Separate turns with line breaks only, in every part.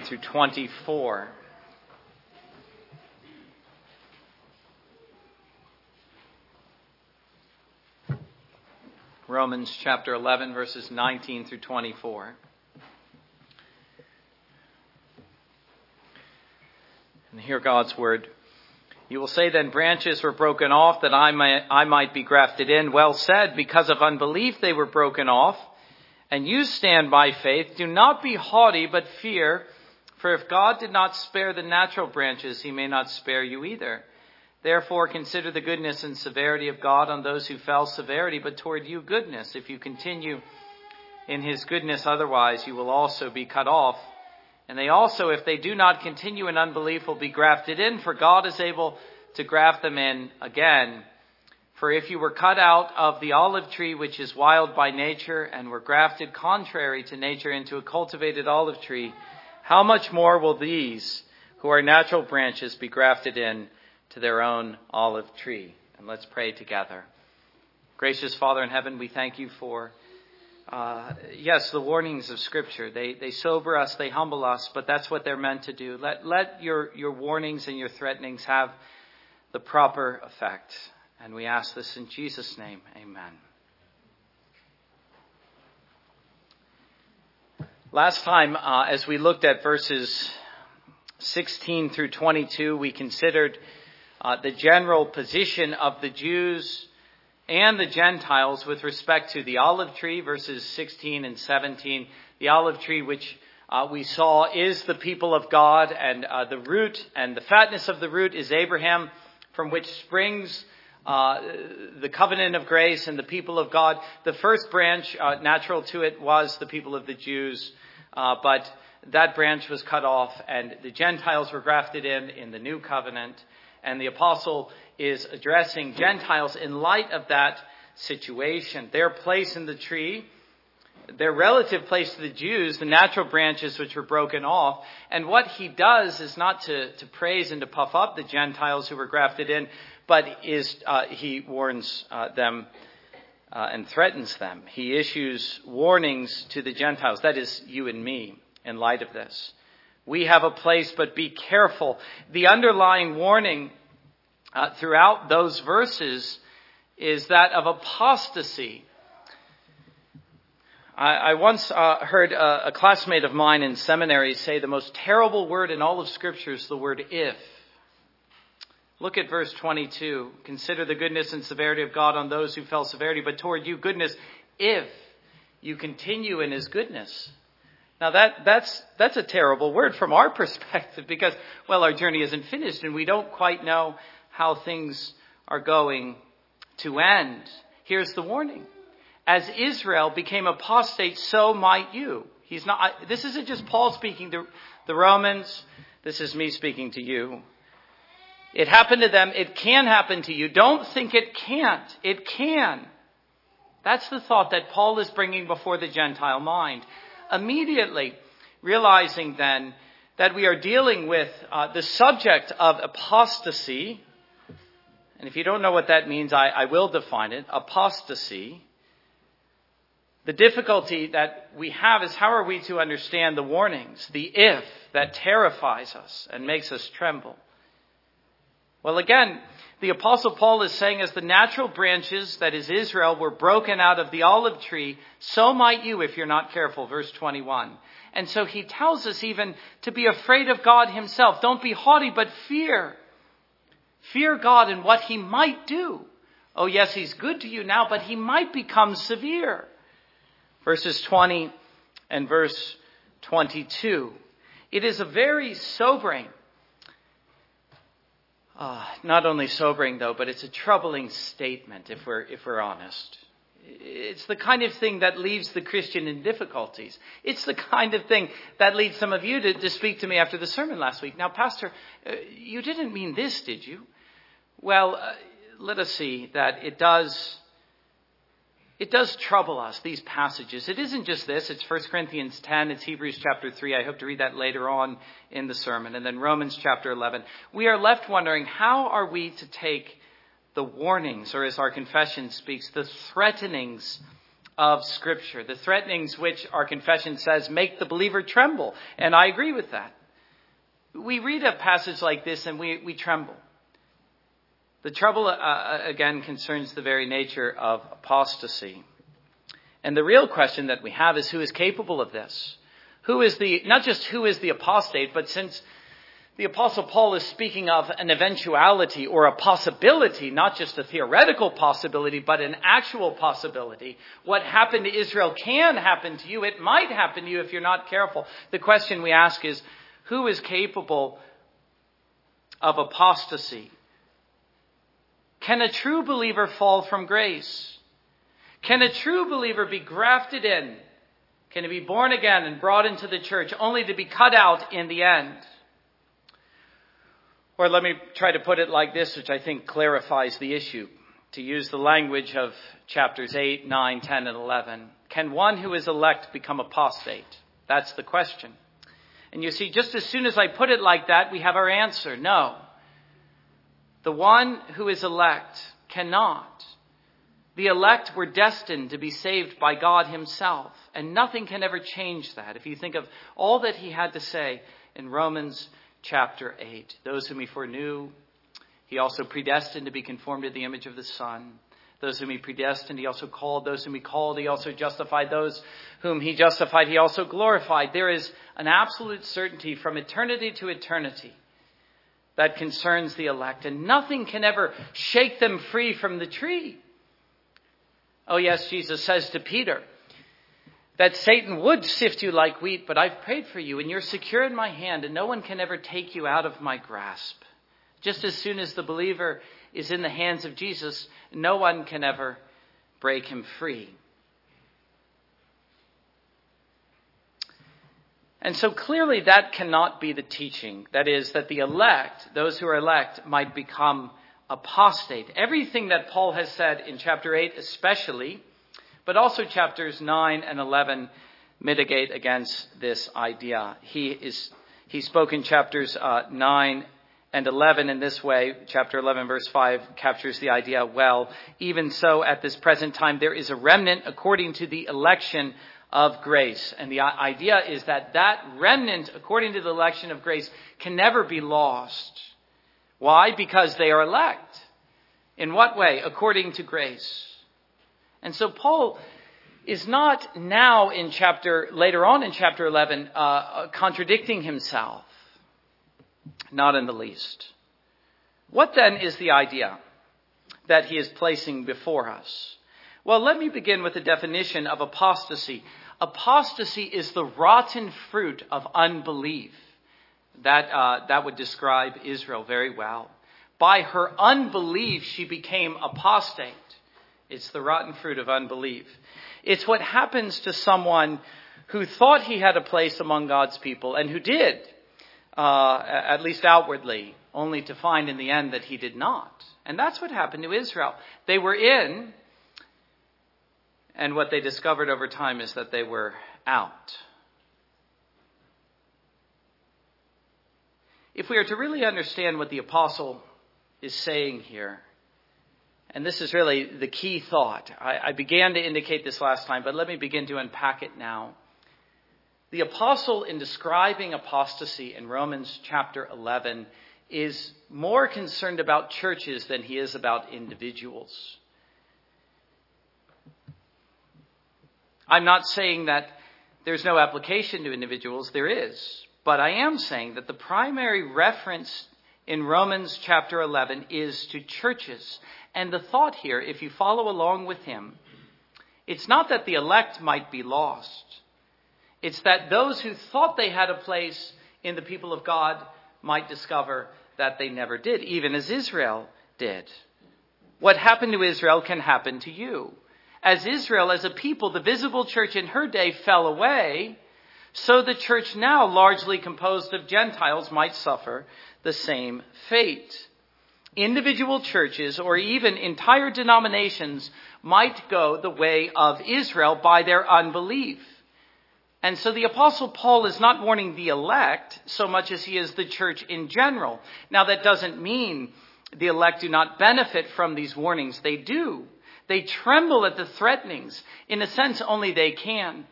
through 24. Romans chapter 11, verses 19 through 24. And hear God's word. You will say then branches were broken off that I might, I might be grafted in. Well said, because of unbelief they were broken off. And you stand by faith. Do not be haughty, but fear. For if God did not spare the natural branches, he may not spare you either. Therefore consider the goodness and severity of God on those who fell severity, but toward you goodness. If you continue in his goodness, otherwise you will also be cut off. And they also, if they do not continue in unbelief, will be grafted in, for God is able to graft them in again. For if you were cut out of the olive tree, which is wild by nature, and were grafted contrary to nature into a cultivated olive tree, how much more will these, who are natural branches, be grafted in to their own olive tree? And let's pray together. Gracious Father in heaven, we thank you for, uh, yes, the warnings of Scripture. They, they sober us, they humble us, but that's what they're meant to do. Let, let your, your warnings and your threatenings have the proper effect. And we ask this in Jesus' name. Amen. Last time, uh, as we looked at verses 16 through 22, we considered uh, the general position of the Jews and the Gentiles with respect to the olive tree, verses 16 and 17. The olive tree, which uh, we saw is the people of God, and uh, the root and the fatness of the root is Abraham, from which springs uh, the covenant of grace and the people of God. The first branch, uh, natural to it, was the people of the Jews, uh, but that branch was cut off, and the Gentiles were grafted in in the new covenant. And the apostle is addressing Gentiles in light of that situation. Their place in the tree, their relative place to the Jews, the natural branches which were broken off. And what he does is not to, to praise and to puff up the Gentiles who were grafted in, but is uh, he warns uh, them uh, and threatens them. He issues warnings to the Gentiles, that is, you and me, in light of this. We have a place, but be careful. The underlying warning uh, throughout those verses is that of apostasy. I, I once uh, heard a, a classmate of mine in seminary say the most terrible word in all of Scripture is the word if. Look at verse 22. Consider the goodness and severity of God on those who fell severity, but toward you goodness if you continue in his goodness. Now that, that's, that's a terrible word from our perspective because, well, our journey isn't finished and we don't quite know how things are going to end. Here's the warning. As Israel became apostate, so might you. He's not, this isn't just Paul speaking to the Romans. This is me speaking to you. It happened to them. It can happen to you. Don't think it can't. It can. That's the thought that Paul is bringing before the Gentile mind. Immediately realizing then that we are dealing with uh, the subject of apostasy. And if you don't know what that means, I, I will define it. Apostasy. The difficulty that we have is how are we to understand the warnings, the if that terrifies us and makes us tremble? Well, again, the apostle Paul is saying as the natural branches, that is Israel, were broken out of the olive tree, so might you if you're not careful. Verse 21. And so he tells us even to be afraid of God himself. Don't be haughty, but fear. Fear God and what he might do. Oh yes, he's good to you now, but he might become severe. Verses 20 and verse 22. It is a very sobering uh, not only sobering, though, but it's a troubling statement if we're, if we're honest. It's the kind of thing that leaves the Christian in difficulties. It's the kind of thing that leads some of you to, to speak to me after the sermon last week. Now, Pastor, uh, you didn't mean this, did you? Well, uh, let us see that it does it does trouble us, these passages. It isn't just this, it's 1 Corinthians 10, it's Hebrews chapter 3. I hope to read that later on in the sermon. And then Romans chapter 11. We are left wondering how are we to take the warnings, or as our confession speaks, the threatenings of Scripture, the threatenings which our confession says make the believer tremble. And I agree with that. We read a passage like this and we, we tremble. The trouble, uh, uh, again, concerns the very nature of apostasy. And the real question that we have is who is capable of this? Who is the, not just who is the apostate, but since the apostle Paul is speaking of an eventuality or a possibility, not just a theoretical possibility, but an actual possibility. What happened to Israel can happen to you. It might happen to you if you're not careful. The question we ask is, who is capable of apostasy? Can a true believer fall from grace? Can a true believer be grafted in? Can he be born again and brought into the church only to be cut out in the end? Or let me try to put it like this, which I think clarifies the issue. To use the language of chapters 8, 9, 10, and 11. Can one who is elect become apostate? That's the question. And you see, just as soon as I put it like that, we have our answer. No. The one who is elect cannot. The elect were destined to be saved by God Himself, and nothing can ever change that. If you think of all that He had to say in Romans chapter 8, those whom He foreknew, He also predestined to be conformed to the image of the Son. Those whom He predestined, He also called. Those whom He called, He also justified. Those whom He justified, He also glorified. There is an absolute certainty from eternity to eternity that concerns the elect, and nothing can ever shake them free from the tree. Oh, yes, Jesus says to Peter that Satan would sift you like wheat, but I've prayed for you, and you're secure in my hand, and no one can ever take you out of my grasp. Just as soon as the believer is in the hands of Jesus, no one can ever break him free. And so clearly that cannot be the teaching. That is, that the elect, those who are elect, might become apostate. Everything that Paul has said in chapter 8 especially, but also chapters 9 and 11 mitigate against this idea. He is, he spoke in chapters uh, 9 and 11 in this way. Chapter 11 verse 5 captures the idea well. Even so, at this present time, there is a remnant according to the election of grace. And the idea is that that remnant, according to the election of grace, can never be lost. Why? Because they are elect. In what way? According to grace. And so Paul is not now in chapter, later on in chapter 11, uh, uh, contradicting himself. Not in the least. What then is the idea that he is placing before us? Well, let me begin with the definition of apostasy. Apostasy is the rotten fruit of unbelief. That, uh, that would describe Israel very well. By her unbelief, she became apostate. It's the rotten fruit of unbelief. It's what happens to someone who thought he had a place among God's people and who did, uh, at least outwardly, only to find in the end that he did not. And that's what happened to Israel. They were in, and what they discovered over time is that they were out. If we are to really understand what the apostle is saying here, and this is really the key thought. I, I, began to indicate this last time, but let me begin to unpack it now. The apostle, in describing apostasy in Romans chapter 11, is more concerned about churches than he is about individuals. I'm not saying that there's no application to individuals, there is. But I am saying that the primary reference in Romans chapter 11 is to churches. And the thought here, if you follow along with him, it's not that the elect might be lost. It's that those who thought they had a place in the people of God might discover that they never did, even as Israel did. What happened to Israel can happen to you as Israel, as a people, the visible church in her day fell away, so the church now, largely composed of Gentiles, might suffer the same fate. Individual churches or even entire denominations might go the way of Israel by their unbelief. And so the apostle Paul is not warning the elect so much as he is the church in general. Now that doesn't mean the elect do not benefit from these warnings. They do. They tremble at the threatenings. In a sense, only they can.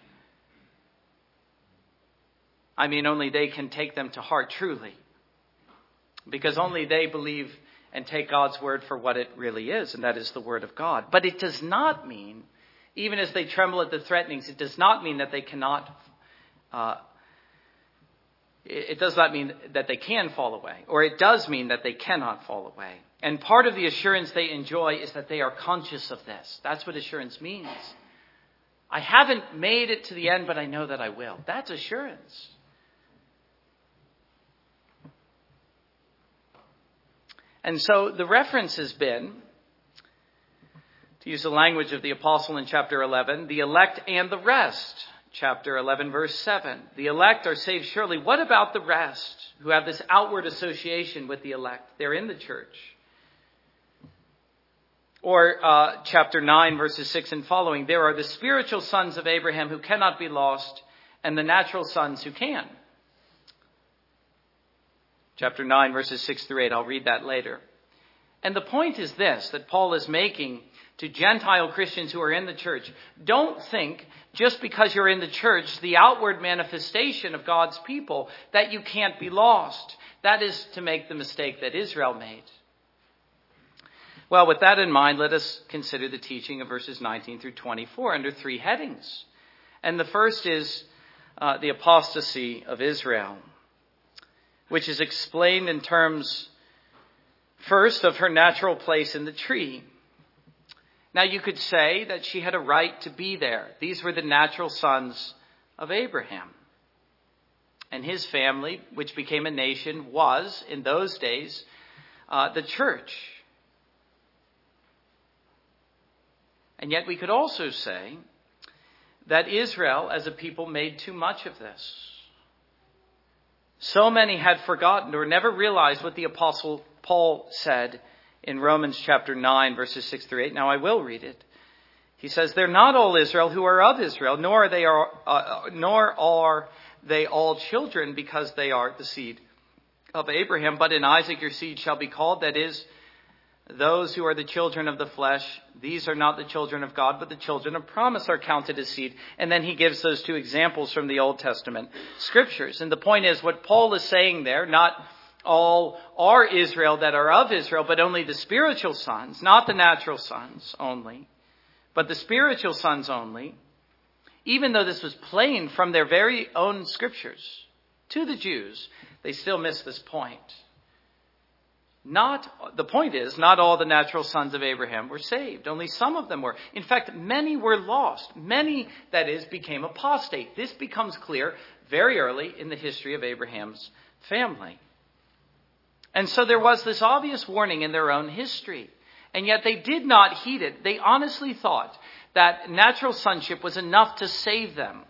I mean, only they can take them to heart truly. Because only they believe and take God's word for what it really is, and that is the word of God. But it does not mean, even as they tremble at the threatenings, it does not mean that they cannot, uh, it does not mean that they can fall away, or it does mean that they cannot fall away. And part of the assurance they enjoy is that they are conscious of this. That's what assurance means. I haven't made it to the end, but I know that I will. That's assurance. And so the reference has been, to use the language of the apostle in chapter 11, the elect and the rest. Chapter 11, verse 7. The elect are saved surely. What about the rest who have this outward association with the elect? They're in the church. Or uh, chapter 9, verses 6 and following. There are the spiritual sons of Abraham who cannot be lost, and the natural sons who can chapter 9, verses 6 through 8. I'll read that later. And the point is this that Paul is making to Gentile Christians who are in the church. Don't think just because you're in the church, the outward manifestation of God's people, that you can't be lost. That is to make the mistake that Israel made. Well, with that in mind, let us consider the teaching of verses 19 through 24 under three headings. And the first is uh, the apostasy of Israel which is explained in terms, first, of her natural place in the tree. Now, you could say that she had a right to be there. These were the natural sons of Abraham. And his family, which became a nation, was, in those days, uh, the church. And yet, we could also say that Israel, as a people, made too much of this. So many had forgotten or never realized what the apostle Paul said in Romans chapter 9 verses 6 through 8. Now I will read it. He says, They're not all Israel who are of Israel, nor are they, are, uh, nor are they all children because they are the seed of Abraham. But in Isaac your seed shall be called, that is, those who are the children of the flesh, these are not the children of God, but the children of promise are counted as seed. And then he gives those two examples from the Old Testament scriptures. And the point is what Paul is saying there, not all are Israel that are of Israel, but only the spiritual sons, not the natural sons only, but the spiritual sons only, even though this was plain from their very own scriptures to the Jews, they still miss this point. Not, the point is, not all the natural sons of Abraham were saved. Only some of them were. In fact, many were lost. Many, that is, became apostate. This becomes clear very early in the history of Abraham's family. And so there was this obvious warning in their own history. And yet they did not heed it. They honestly thought that natural sonship was enough to save them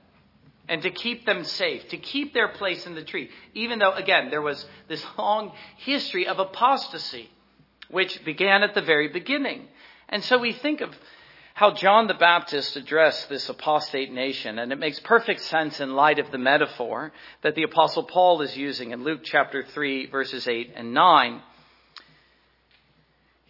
and to keep them safe, to keep their place in the tree. Even though, again, there was this long history of apostasy, which began at the very beginning. And so we think of how John the Baptist addressed this apostate nation, and it makes perfect sense in light of the metaphor that the Apostle Paul is using in Luke chapter 3, verses 8 and 9.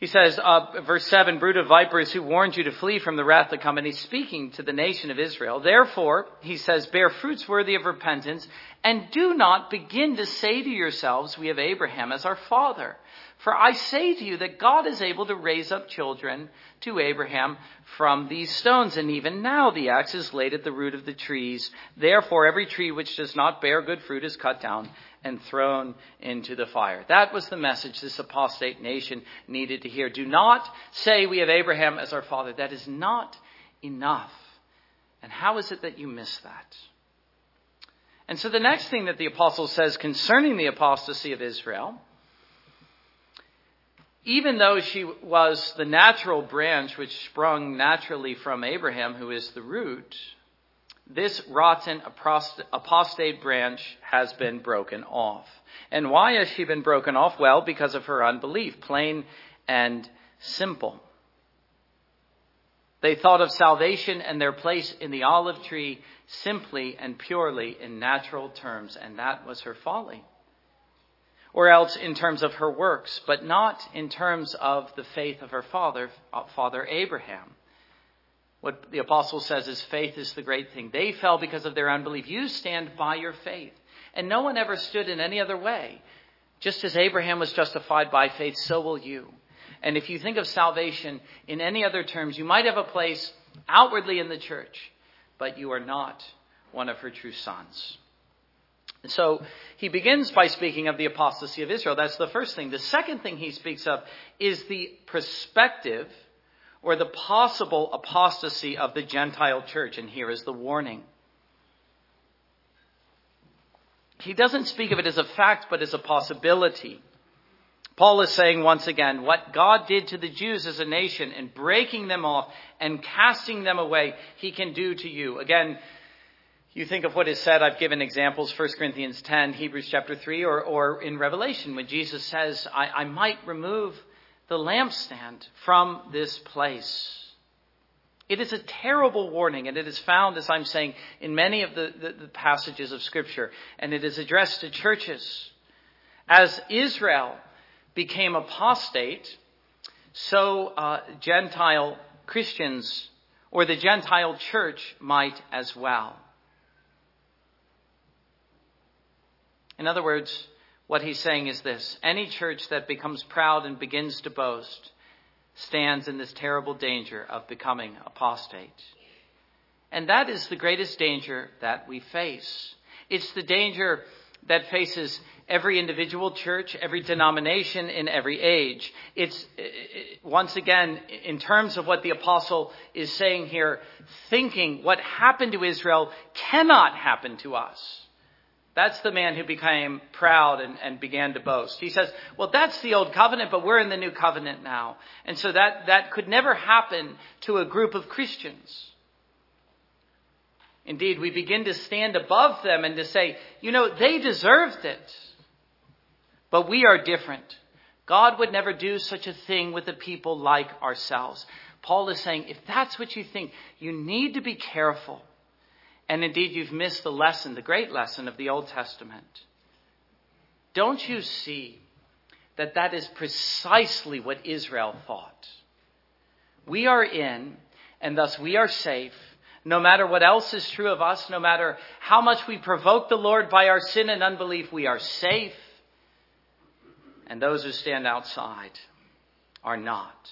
He says, uh, verse 7, brood of vipers who warned you to flee from the wrath to come. And he's speaking to the nation of Israel. Therefore, he says, bear fruits worthy of repentance and do not begin to say to yourselves, we have Abraham as our father. For I say to you that God is able to raise up children to Abraham from these stones. And even now the axe is laid at the root of the trees. Therefore, every tree which does not bear good fruit is cut down and thrown into the fire. That was the message this apostate nation needed to hear. Do not say we have Abraham as our father. That is not enough. And how is it that you miss that? And so the next thing that the apostle says concerning the apostasy of Israel, even though she was the natural branch which sprung naturally from Abraham, who is the root, this rotten apostate branch has been broken off. And why has she been broken off? Well, because of her unbelief, plain and simple. They thought of salvation and their place in the olive tree simply and purely in natural terms, and that was her folly. Or else in terms of her works, but not in terms of the faith of her father, uh, Father Abraham. What the apostle says is faith is the great thing. They fell because of their unbelief. You stand by your faith. And no one ever stood in any other way. Just as Abraham was justified by faith, so will you. And if you think of salvation in any other terms, you might have a place outwardly in the church, but you are not one of her true sons. So he begins by speaking of the apostasy of Israel. That's the first thing. The second thing he speaks of is the perspective or the possible apostasy of the Gentile church. And here is the warning. He doesn't speak of it as a fact, but as a possibility. Paul is saying once again, what God did to the Jews as a nation in breaking them off and casting them away, he can do to you. Again, you think of what is said, I've given examples, 1 Corinthians 10, Hebrews chapter 3, or, or in Revelation when Jesus says, I, I might remove the lampstand from this place. It is a terrible warning, and it is found, as I'm saying, in many of the, the, the passages of Scripture, and it is addressed to churches. As Israel became apostate, so uh, Gentile Christians or the Gentile church might as well. In other words, what he's saying is this any church that becomes proud and begins to boast stands in this terrible danger of becoming apostate. And that is the greatest danger that we face. It's the danger that faces every individual church, every denomination in every age. It's, uh, uh, once again, in terms of what the apostle is saying here, thinking what happened to Israel cannot happen to us. That's the man who became proud and, and, began to boast. He says, well, that's the old covenant, but we're in the new covenant now. And so that, that could never happen to a group of Christians. Indeed, we begin to stand above them and to say, you know, they deserved it. But we are different. God would never do such a thing with a people like ourselves. Paul is saying, if that's what you think, you need to be careful and indeed, you've missed the lesson, the great lesson of the Old Testament. Don't you see that that is precisely what Israel thought? We are in, and thus we are safe, no matter what else is true of us, no matter how much we provoke the Lord by our sin and unbelief, we are safe. And those who stand outside are not.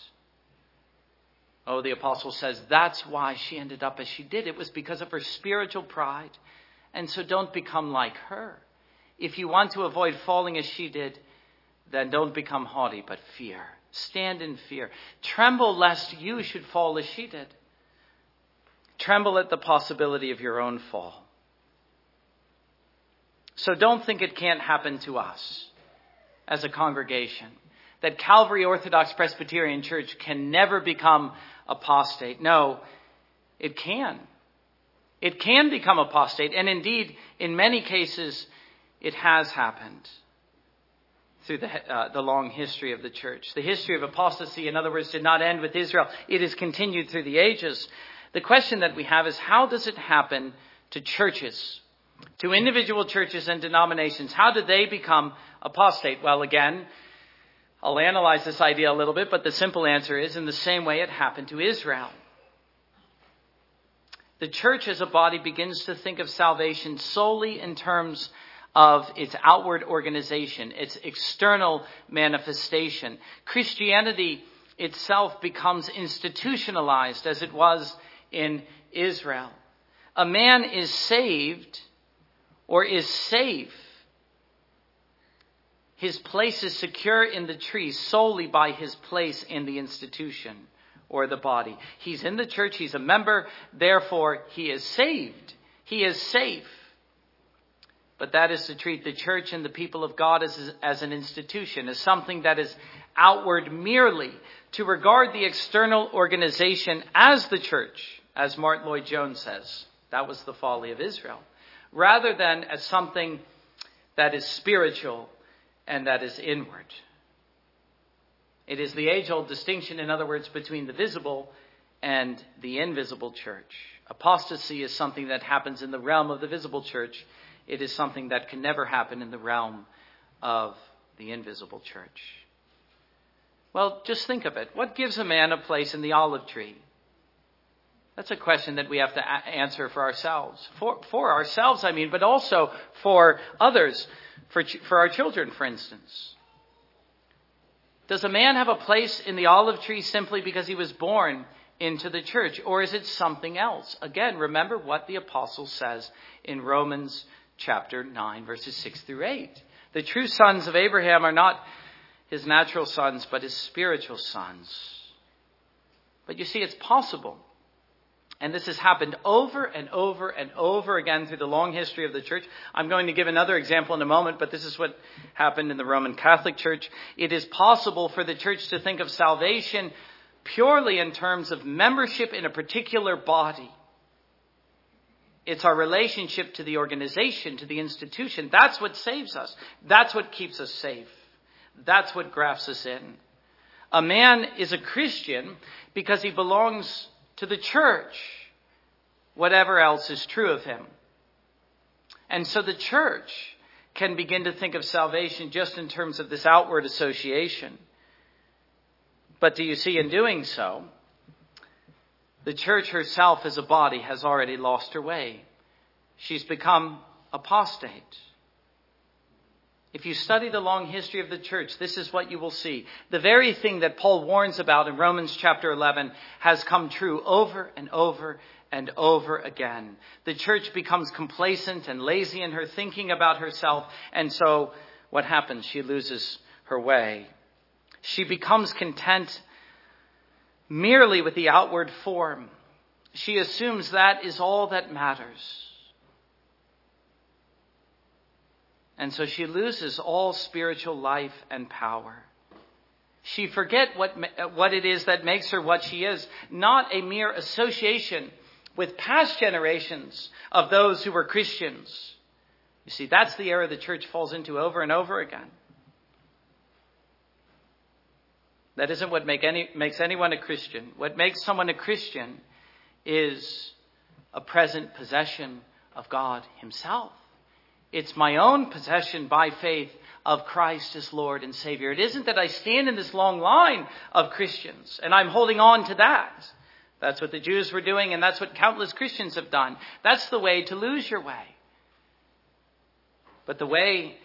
Oh, the apostle says that's why she ended up as she did. It was because of her spiritual pride. And so don't become like her. If you want to avoid falling as she did, then don't become haughty, but fear. Stand in fear. Tremble lest you should fall as she did. Tremble at the possibility of your own fall. So don't think it can't happen to us as a congregation. That Calvary Orthodox Presbyterian Church can never become apostate. No, it can. It can become apostate, and indeed, in many cases, it has happened through the, uh, the long history of the church. The history of apostasy, in other words, did not end with Israel. It has continued through the ages. The question that we have is how does it happen to churches, to individual churches and denominations? How do they become apostate? Well, again, I'll analyze this idea a little bit, but the simple answer is in the same way it happened to Israel. The church as a body begins to think of salvation solely in terms of its outward organization, its external manifestation. Christianity itself becomes institutionalized as it was in Israel. A man is saved or is safe his place is secure in the tree solely by his place in the institution or the body. He's in the church, he's a member, therefore he is saved. He is safe. But that is to treat the church and the people of God as, as an institution, as something that is outward merely, to regard the external organization as the church, as Martyn Lloyd-Jones says. That was the folly of Israel. Rather than as something that is spiritual and that is inward. It is the age old distinction, in other words, between the visible and the invisible church. Apostasy is something that happens in the realm of the visible church. It is something that can never happen in the realm of the invisible church. Well, just think of it. What gives a man a place in the olive tree? That's a question that we have to a- answer for ourselves. For, for ourselves, I mean, but also for others, for, ch- for our children, for instance. Does a man have a place in the olive tree simply because he was born into the church, or is it something else? Again, remember what the apostle says in Romans chapter 9, verses 6 through 8. The true sons of Abraham are not his natural sons, but his spiritual sons. But you see, it's possible. And this has happened over and over and over again through the long history of the church. I'm going to give another example in a moment, but this is what happened in the Roman Catholic Church. It is possible for the church to think of salvation purely in terms of membership in a particular body. It's our relationship to the organization, to the institution. That's what saves us. That's what keeps us safe. That's what grafts us in. A man is a Christian because he belongs to the church, whatever else is true of him. And so the church can begin to think of salvation just in terms of this outward association. But do you see, in doing so, the church herself as a body has already lost her way. She's become apostate. If you study the long history of the church, this is what you will see. The very thing that Paul warns about in Romans chapter 11 has come true over and over and over again. The church becomes complacent and lazy in her thinking about herself, and so what happens? She loses her way. She becomes content merely with the outward form. She assumes that is all that matters. And so she loses all spiritual life and power. She forget what, what it is that makes her what she is, not a mere association with past generations of those who were Christians. You see, that's the error the church falls into over and over again. That isn't what make any, makes anyone a Christian. What makes someone a Christian is a present possession of God Himself. It's my own possession by faith of Christ as Lord and Savior. It isn't that I stand in this long line of Christians and I'm holding on to that. That's what the Jews were doing and that's what countless Christians have done. That's the way to lose your way. But the way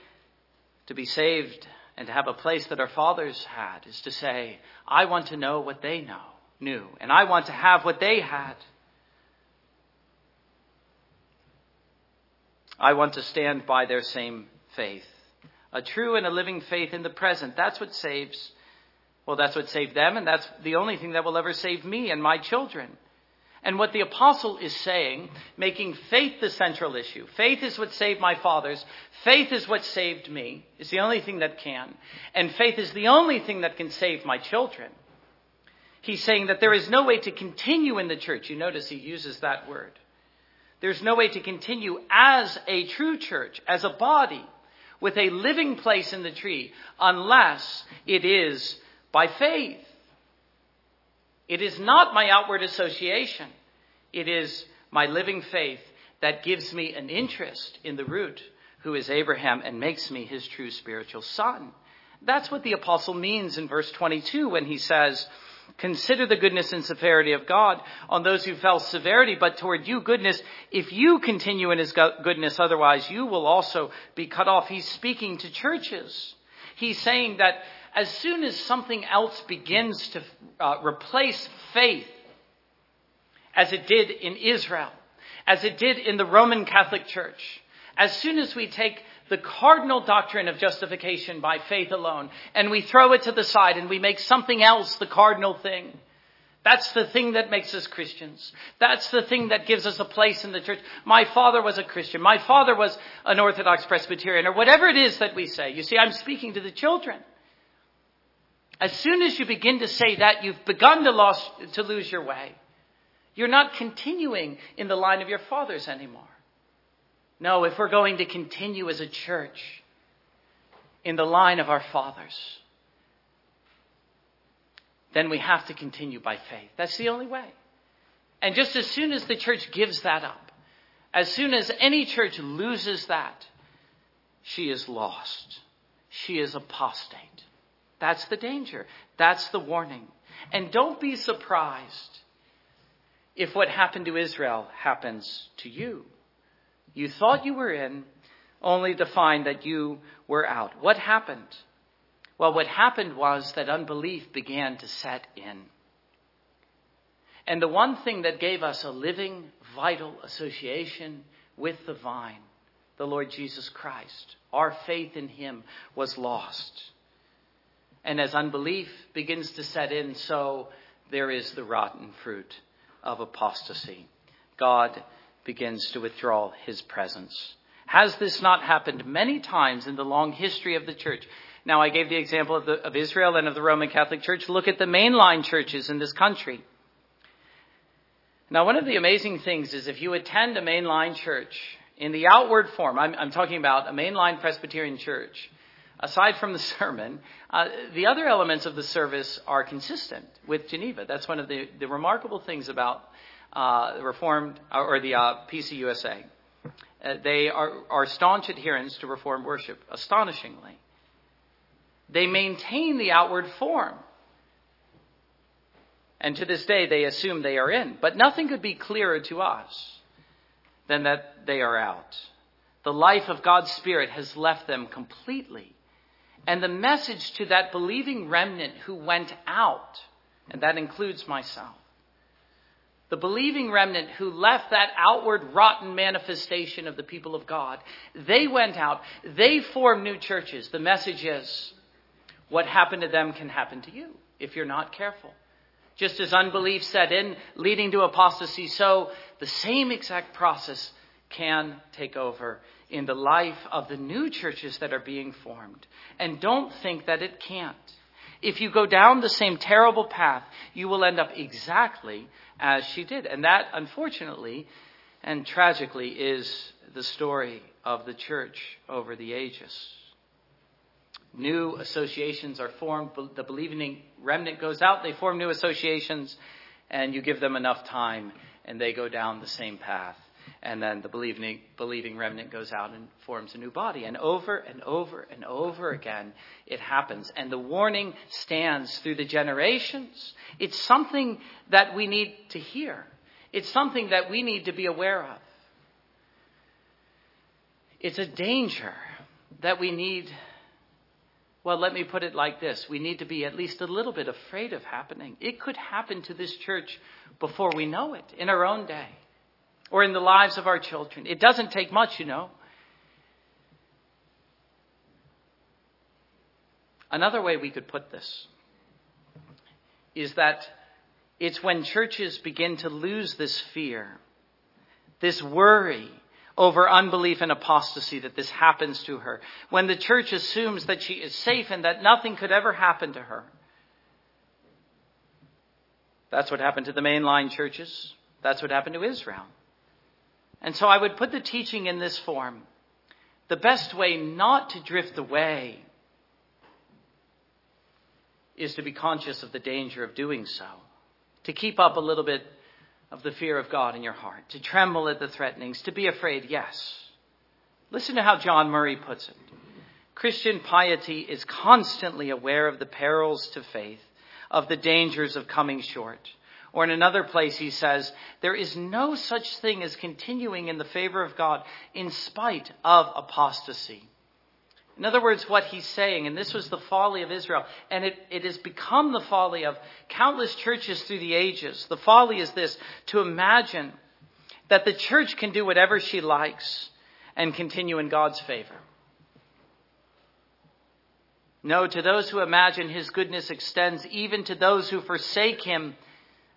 to be saved and to have a place that our fathers had is to say, I want to know what they know, knew, and I want to have what they had. I want to stand by their same faith. A true and a living faith in the present. That's what saves. Well, that's what saved them, and that's the only thing that will ever save me and my children. And what the apostle is saying, making faith the central issue. Faith is what saved my fathers. Faith is what saved me. It's the only thing that can. And faith is the only thing that can save my children. He's saying that there is no way to continue in the church. You notice he uses that word. There's no way to continue as a true church, as a body, with a living place in the tree, unless it is by faith. It is not my outward association. It is my living faith that gives me an interest in the root, who is Abraham, and makes me his true spiritual son. That's what the apostle means in verse 22 when he says, Consider the goodness and severity of God on those who fell severity, but toward you goodness. If you continue in his goodness, otherwise you will also be cut off. He's speaking to churches. He's saying that as soon as something else begins to uh, replace faith, as it did in Israel, as it did in the Roman Catholic Church, as soon as we take the cardinal doctrine of justification by faith alone, and we throw it to the side and we make something else the cardinal thing. That's the thing that makes us Christians. That's the thing that gives us a place in the church. My father was a Christian. My father was an Orthodox Presbyterian, or whatever it is that we say. You see, I'm speaking to the children. As soon as you begin to say that, you've begun to, lost, to lose your way. You're not continuing in the line of your fathers anymore. No, if we're going to continue as a church in the line of our fathers, then we have to continue by faith. That's the only way. And just as soon as the church gives that up, as soon as any church loses that, she is lost. She is apostate. That's the danger. That's the warning. And don't be surprised if what happened to Israel happens to you. You thought you were in, only to find that you were out. What happened? Well, what happened was that unbelief began to set in. And the one thing that gave us a living, vital association with the vine, the Lord Jesus Christ, our faith in Him was lost. And as unbelief begins to set in, so there is the rotten fruit of apostasy. God begins to withdraw His presence. Has this not happened many times in the long history of the church? Now, I gave the example of, the, of Israel and of the Roman Catholic Church. Look at the mainline churches in this country. Now, one of the amazing things is if you attend a mainline church in the outward form, I'm, I'm talking about a mainline Presbyterian church, aside from the sermon, uh, the other elements of the service are consistent with Geneva. That's one of the, the remarkable things about uh, the Reformed or the uh, PCUSA. Uh, they are, are staunch adherents to Reformed worship, astonishingly. They maintain the outward form. And to this day, they assume they are in. But nothing could be clearer to us than that they are out. The life of God's Spirit has left them completely. And the message to that believing remnant who went out, and that includes myself, the believing remnant who left that outward rotten manifestation of the people of God, they went out, they formed new churches. The message is what happened to them can happen to you if you're not careful. Just as unbelief set in, leading to apostasy, so the same exact process can take over in the life of the new churches that are being formed. And don't think that it can't. If you go down the same terrible path, you will end up exactly as she did. And that, unfortunately and tragically, is the story of the church over the ages. New associations are formed. The believing remnant goes out, they form new associations, and you give them enough time, and they go down the same path. And then the believing, believing remnant goes out and forms a new body. And over and over and over again, it happens. And the warning stands through the generations. It's something that we need to hear, it's something that we need to be aware of. It's a danger that we need well, let me put it like this. We need to be at least a little bit afraid of happening. It could happen to this church before we know it, in our own day, or in the lives of our children. It doesn't take much, you know. Another way we could put this is that it's when churches begin to lose this fear, this worry, over unbelief and apostasy that this happens to her. When the church assumes that she is safe and that nothing could ever happen to her. That's what happened to the mainline churches. That's what happened to Israel. And so I would put the teaching in this form. The best way not to drift away is to be conscious of the danger of doing so. To keep up a little bit of the fear of God in your heart, to tremble at the threatenings, to be afraid, yes. Listen to how John Murray puts it. Christian piety is constantly aware of the perils to faith, of the dangers of coming short. Or in another place, he says, there is no such thing as continuing in the favor of God in spite of apostasy. In other words, what he's saying, and this was the folly of Israel, and it, it has become the folly of countless churches through the ages. The folly is this to imagine that the church can do whatever she likes and continue in God's favor. No, to those who imagine his goodness extends even to those who forsake him,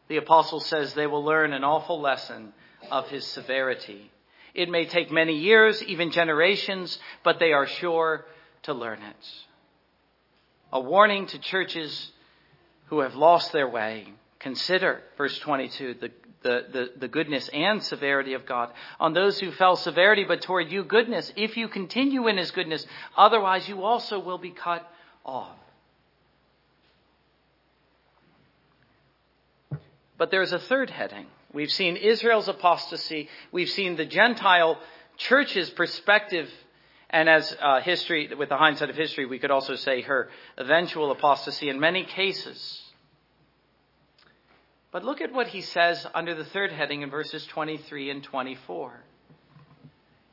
the apostle says they will learn an awful lesson of his severity. It may take many years, even generations, but they are sure to learn it. A warning to churches who have lost their way. Consider, verse 22, the, the, the, the, goodness and severity of God. On those who fell severity, but toward you goodness, if you continue in his goodness, otherwise you also will be cut off. But there's a third heading We've seen Israel's apostasy. We've seen the Gentile church's perspective. And as uh, history, with the hindsight of history, we could also say her eventual apostasy in many cases. But look at what he says under the third heading in verses 23 and 24.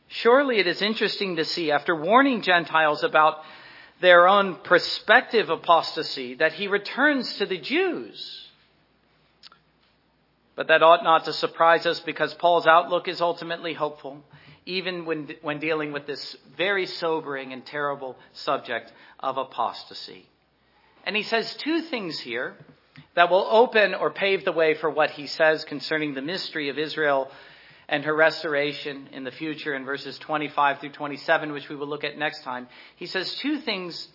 Surely it is interesting to see, after warning Gentiles about their own prospective apostasy, that he returns to the Jews. But that ought not to surprise us because Paul's outlook is ultimately hopeful, even when, when dealing with this very sobering and terrible subject of apostasy. And he says two things here that will open or pave the way for what he says concerning the mystery of Israel and her restoration in the future in verses 25 through 27, which we will look at next time. He says two things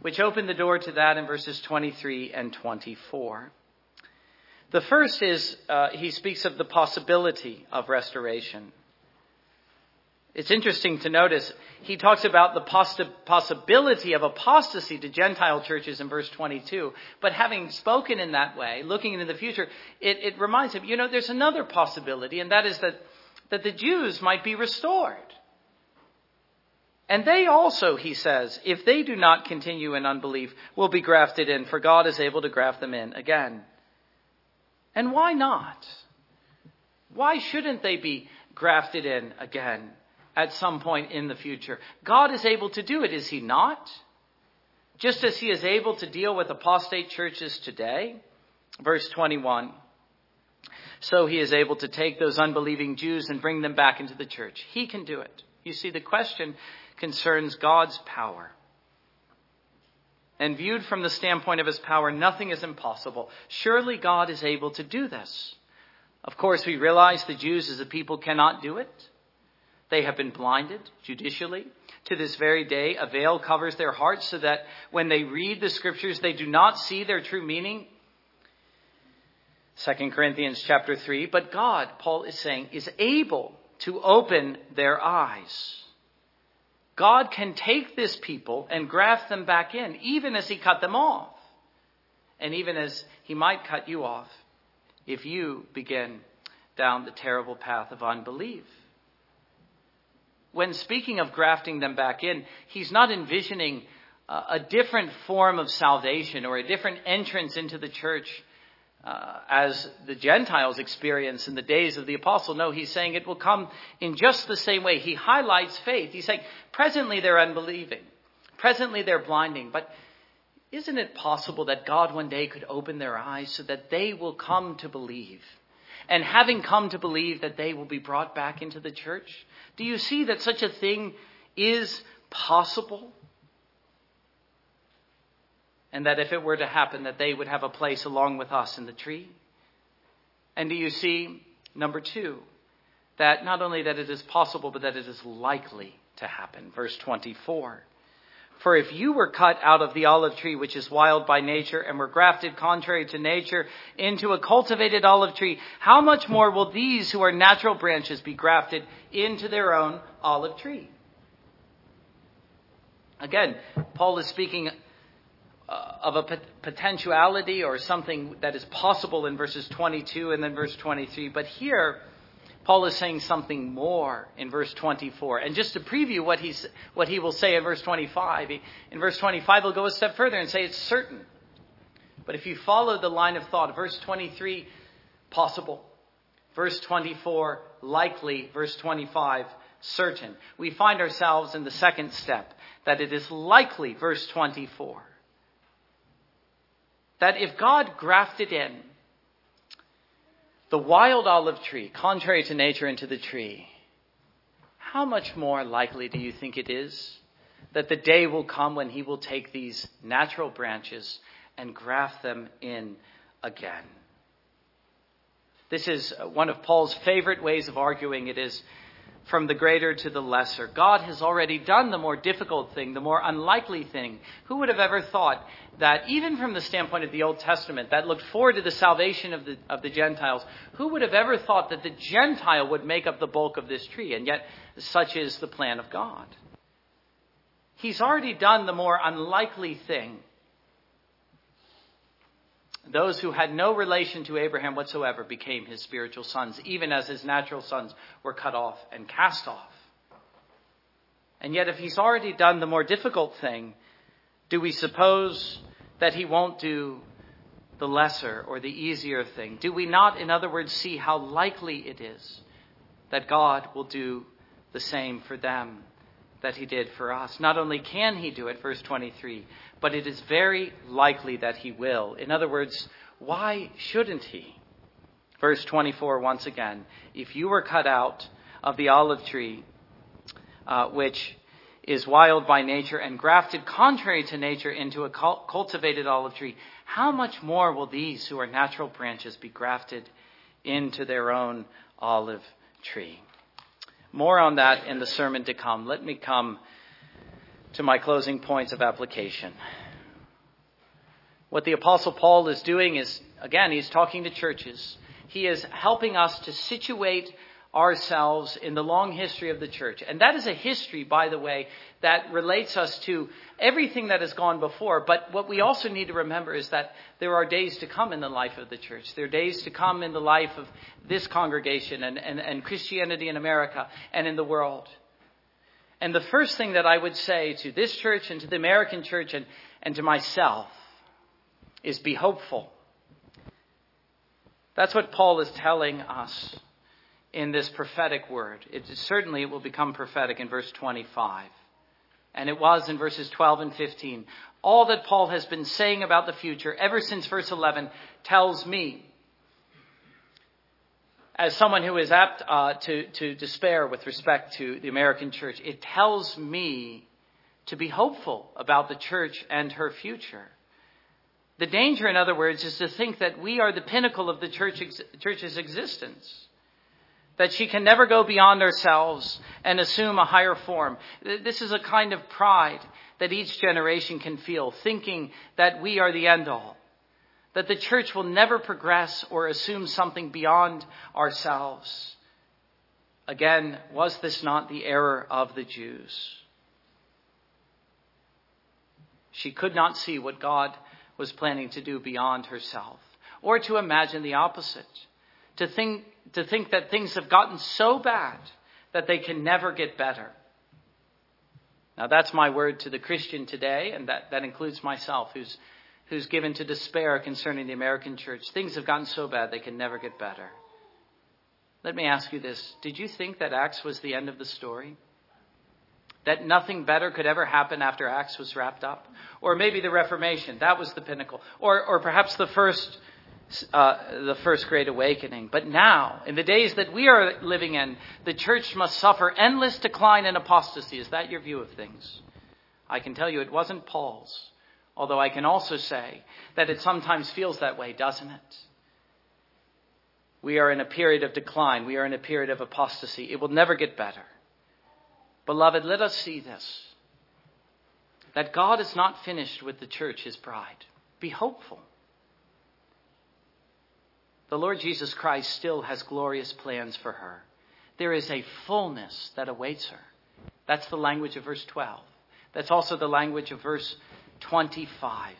which open the door to that in verses 23 and 24. The first is uh, he speaks of the possibility of restoration. It's interesting to notice he talks about the poss- possibility of apostasy to Gentile churches in verse 22. But having spoken in that way, looking into the future, it, it reminds him, you know, there's another possibility, and that is that, that the Jews might be restored. And they also, he says, if they do not continue in unbelief, will be grafted in, for God is able to graft them in again. And why not? Why shouldn't they be grafted in again at some point in the future? God is able to do it, is he not? Just as he is able to deal with apostate churches today. Verse 21. So he is able to take those unbelieving Jews and bring them back into the church. He can do it. You see, the question concerns God's power. And viewed from the standpoint of his power, nothing is impossible. Surely God is able to do this. Of course, we realize the Jews as a people cannot do it. They have been blinded judicially. To this very day, a veil covers their hearts so that when they read the scriptures, they do not see their true meaning. 2 Corinthians chapter 3. But God, Paul is saying, is able to open their eyes. God can take this people and graft them back in, even as He cut them off. And even as He might cut you off if you begin down the terrible path of unbelief. When speaking of grafting them back in, He's not envisioning a different form of salvation or a different entrance into the church uh, as the Gentiles experience in the days of the apostle. No, he's saying it will come in just the same way. He highlights faith. He's saying presently they're unbelieving, presently they're blinding, but isn't it possible that God one day could open their eyes so that they will come to believe? And having come to believe that they will be brought back into the church? Do you see that such a thing is possible? And that if it were to happen, that they would have a place along with us in the tree. And do you see, number two, that not only that it is possible, but that it is likely to happen. Verse 24. For if you were cut out of the olive tree, which is wild by nature, and were grafted contrary to nature into a cultivated olive tree, how much more will these who are natural branches be grafted into their own olive tree? Again, Paul is speaking uh, of a potentiality or something that is possible in verses 22 and then verse 23. But here, Paul is saying something more in verse 24. And just to preview what, he's, what he will say in verse 25, he, in verse 25 he'll go a step further and say it's certain. But if you follow the line of thought, verse 23, possible. Verse 24, likely. Verse 25, certain. We find ourselves in the second step, that it is likely, verse 24 that if God grafted in the wild olive tree, contrary to nature, into the tree, how much more likely do you think it is that the day will come when he will take these natural branches and graft them in again? This is one of Paul's favorite ways of arguing. It is from the greater to the lesser. God has already done the more difficult thing, the more unlikely thing. Who would have ever thought that, even from the standpoint of the Old Testament, that looked forward to the salvation of the, of the Gentiles, who would have ever thought that the Gentile would make up the bulk of this tree? And yet, such is the plan of God. He's already done the more unlikely thing those who had no relation to Abraham whatsoever became his spiritual sons, even as his natural sons were cut off and cast off. And yet, if he's already done the more difficult thing, do we suppose that he won't do the lesser or the easier thing? Do we not, in other words, see how likely it is that God will do the same for them that he did for us? Not only can he do it, verse 23, but it is very likely that he will. In other words, why shouldn't he? Verse 24, once again, if you were cut out of the olive tree, uh, which is wild by nature and grafted contrary to nature into a cultivated olive tree, how much more will these who are natural branches be grafted into their own olive tree? More on that in the sermon to come. Let me come to my closing points of application. What the Apostle Paul is doing is, again, he's talking to churches. He is helping us to situate ourselves in the long history of the church. And that is a history, by the way, that relates us to everything that has gone before. But what we also need to remember is that there are days to come in the life of the church. There are days to come in the life of this congregation and, and, and Christianity in America and in the world. And the first thing that I would say to this church and to the American church and, and to myself is be hopeful. That's what Paul is telling us in this prophetic word. It certainly it will become prophetic in verse 25. And it was in verses 12 and 15. All that Paul has been saying about the future ever since verse 11 tells me, as someone who is apt uh, to, to despair with respect to the American church, it tells me to be hopeful about the church and her future. The danger, in other words, is to think that we are the pinnacle of the church, church's existence that she can never go beyond ourselves and assume a higher form. This is a kind of pride that each generation can feel, thinking that we are the end all, that the church will never progress or assume something beyond ourselves. Again, was this not the error of the Jews? She could not see what God was planning to do beyond herself, or to imagine the opposite, to think to think that things have gotten so bad that they can never get better. Now, that's my word to the Christian today, and that, that includes myself, who's, who's given to despair concerning the American church. Things have gotten so bad they can never get better. Let me ask you this Did you think that Acts was the end of the story? That nothing better could ever happen after Acts was wrapped up? Or maybe the Reformation, that was the pinnacle. Or, or perhaps the first uh, the first great awakening. But now, in the days that we are living in, the church must suffer endless decline and apostasy. Is that your view of things? I can tell you it wasn't Paul's. Although I can also say that it sometimes feels that way, doesn't it? We are in a period of decline. We are in a period of apostasy. It will never get better. Beloved, let us see this that God is not finished with the church, his bride. Be hopeful. The Lord Jesus Christ still has glorious plans for her. There is a fullness that awaits her. That's the language of verse 12. That's also the language of verse 25.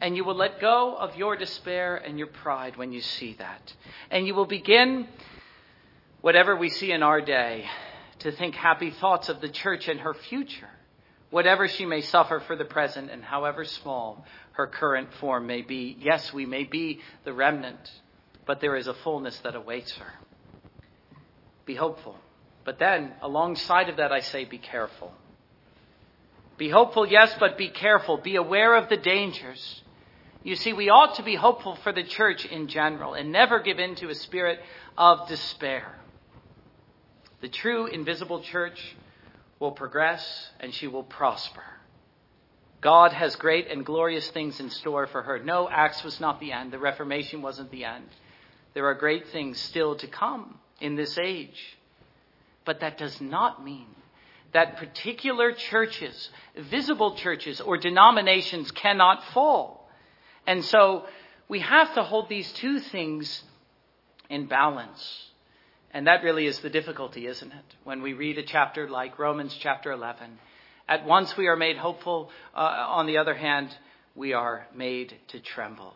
And you will let go of your despair and your pride when you see that. And you will begin, whatever we see in our day, to think happy thoughts of the church and her future whatever she may suffer for the present and however small her current form may be. Yes, we may be the remnant, but there is a fullness that awaits her. Be hopeful. But then, alongside of that, I say, be careful. Be hopeful, yes, but be careful. Be aware of the dangers. You see, we ought to be hopeful for the church in general and never give in to a spirit of despair. The true invisible church will progress and she will prosper. God has great and glorious things in store for her. No, Acts was not the end. The Reformation wasn't the end. There are great things still to come in this age. But that does not mean that particular churches, visible churches or denominations cannot fall. And so we have to hold these two things in balance. And that really is the difficulty, isn't it? When we read a chapter like Romans chapter 11, at once we are made hopeful. Uh, on the other hand, we are made to tremble.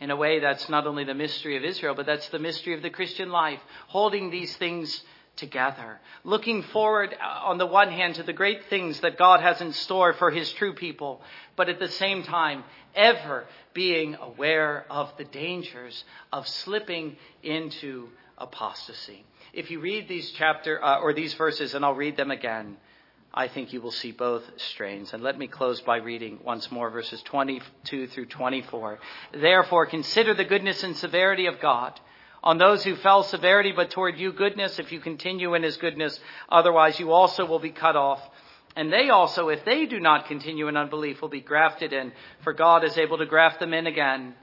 In a way, that's not only the mystery of Israel, but that's the mystery of the Christian life, holding these things together, looking forward uh, on the one hand to the great things that God has in store for his true people, but at the same time, ever being aware of the dangers of slipping into apostasy. If you read these chapter uh, or these verses, and I'll read them again, I think you will see both strains. And let me close by reading once more verses 22 through 24. Therefore, consider the goodness and severity of God on those who fell severity, but toward you goodness, if you continue in his goodness. Otherwise, you also will be cut off. And they also, if they do not continue in unbelief, will be grafted in, for God is able to graft them in again.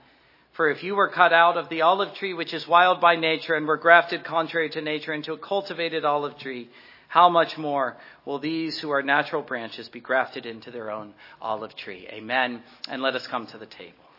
For if you were cut out of the olive tree, which is wild by nature, and were grafted contrary to nature into a cultivated olive tree, how much more will these who are natural branches be grafted into their own olive tree? Amen. And let us come to the table.